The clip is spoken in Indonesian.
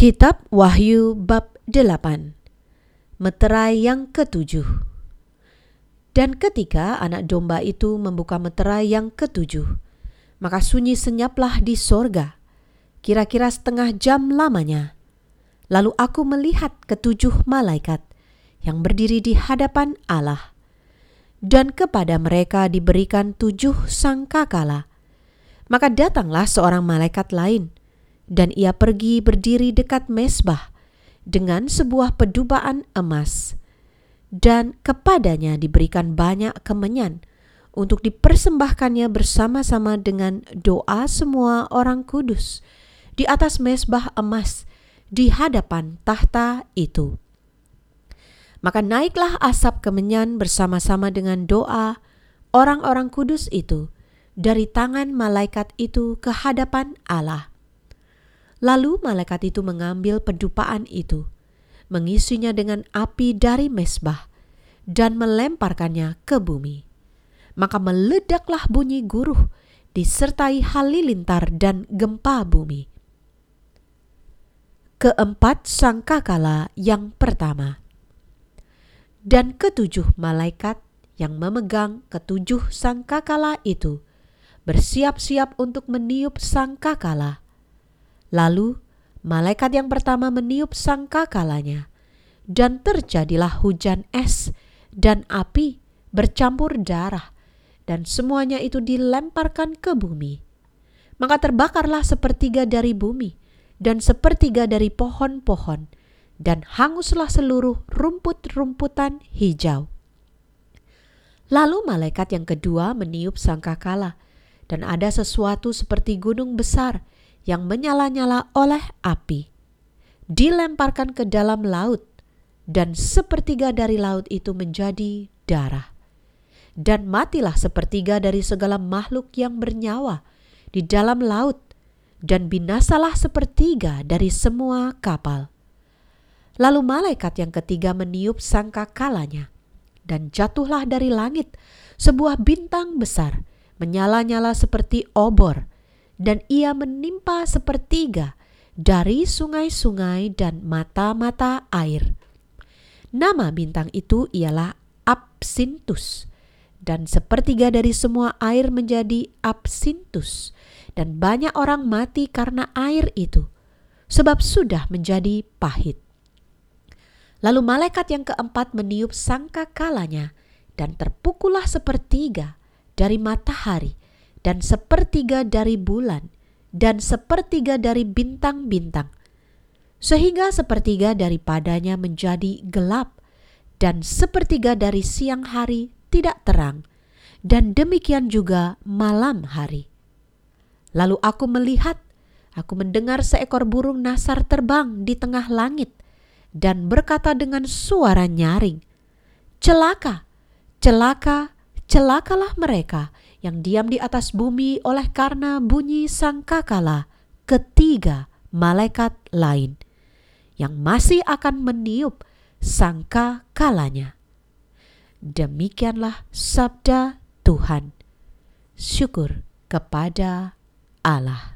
Kitab Wahyu bab 8 Meterai yang ketujuh Dan ketika anak domba itu membuka meterai yang ketujuh, maka sunyi senyaplah di sorga, kira-kira setengah jam lamanya. Lalu aku melihat ketujuh malaikat yang berdiri di hadapan Allah, dan kepada mereka diberikan tujuh sangkakala. Maka datanglah seorang malaikat lain, dan ia pergi berdiri dekat mesbah dengan sebuah pedubaan emas, dan kepadanya diberikan banyak kemenyan untuk dipersembahkannya bersama-sama dengan doa semua orang kudus di atas mesbah emas di hadapan tahta itu. Maka naiklah asap kemenyan bersama-sama dengan doa orang-orang kudus itu dari tangan malaikat itu ke hadapan Allah. Lalu malaikat itu mengambil pedupaan itu, mengisinya dengan api dari mesbah, dan melemparkannya ke bumi. Maka meledaklah bunyi guruh, disertai halilintar dan gempa bumi. Keempat sangkakala yang pertama. Dan ketujuh malaikat yang memegang ketujuh sangkakala itu bersiap-siap untuk meniup sangkakala Lalu malaikat yang pertama meniup sangkakalanya, dan terjadilah hujan es dan api bercampur darah, dan semuanya itu dilemparkan ke bumi. Maka terbakarlah sepertiga dari bumi dan sepertiga dari pohon-pohon, dan hanguslah seluruh rumput-rumputan hijau. Lalu malaikat yang kedua meniup sangkakala, dan ada sesuatu seperti gunung besar yang menyala-nyala oleh api, dilemparkan ke dalam laut, dan sepertiga dari laut itu menjadi darah. Dan matilah sepertiga dari segala makhluk yang bernyawa di dalam laut, dan binasalah sepertiga dari semua kapal. Lalu malaikat yang ketiga meniup sangka kalanya, dan jatuhlah dari langit sebuah bintang besar, menyala-nyala seperti obor, dan ia menimpa sepertiga dari sungai-sungai dan mata-mata air. Nama bintang itu ialah Absintus, dan sepertiga dari semua air menjadi absintus, dan banyak orang mati karena air itu, sebab sudah menjadi pahit. Lalu malaikat yang keempat meniup sangka kalanya, dan terpukullah sepertiga dari matahari dan sepertiga dari bulan, dan sepertiga dari bintang-bintang, sehingga sepertiga daripadanya menjadi gelap, dan sepertiga dari siang hari tidak terang, dan demikian juga malam hari. Lalu aku melihat, aku mendengar seekor burung nasar terbang di tengah langit, dan berkata dengan suara nyaring, "Celaka, celaka, celakalah mereka!" Yang diam di atas bumi oleh karena bunyi sangkakala ketiga malaikat lain yang masih akan meniup sangka kalanya. Demikianlah sabda Tuhan. Syukur kepada Allah.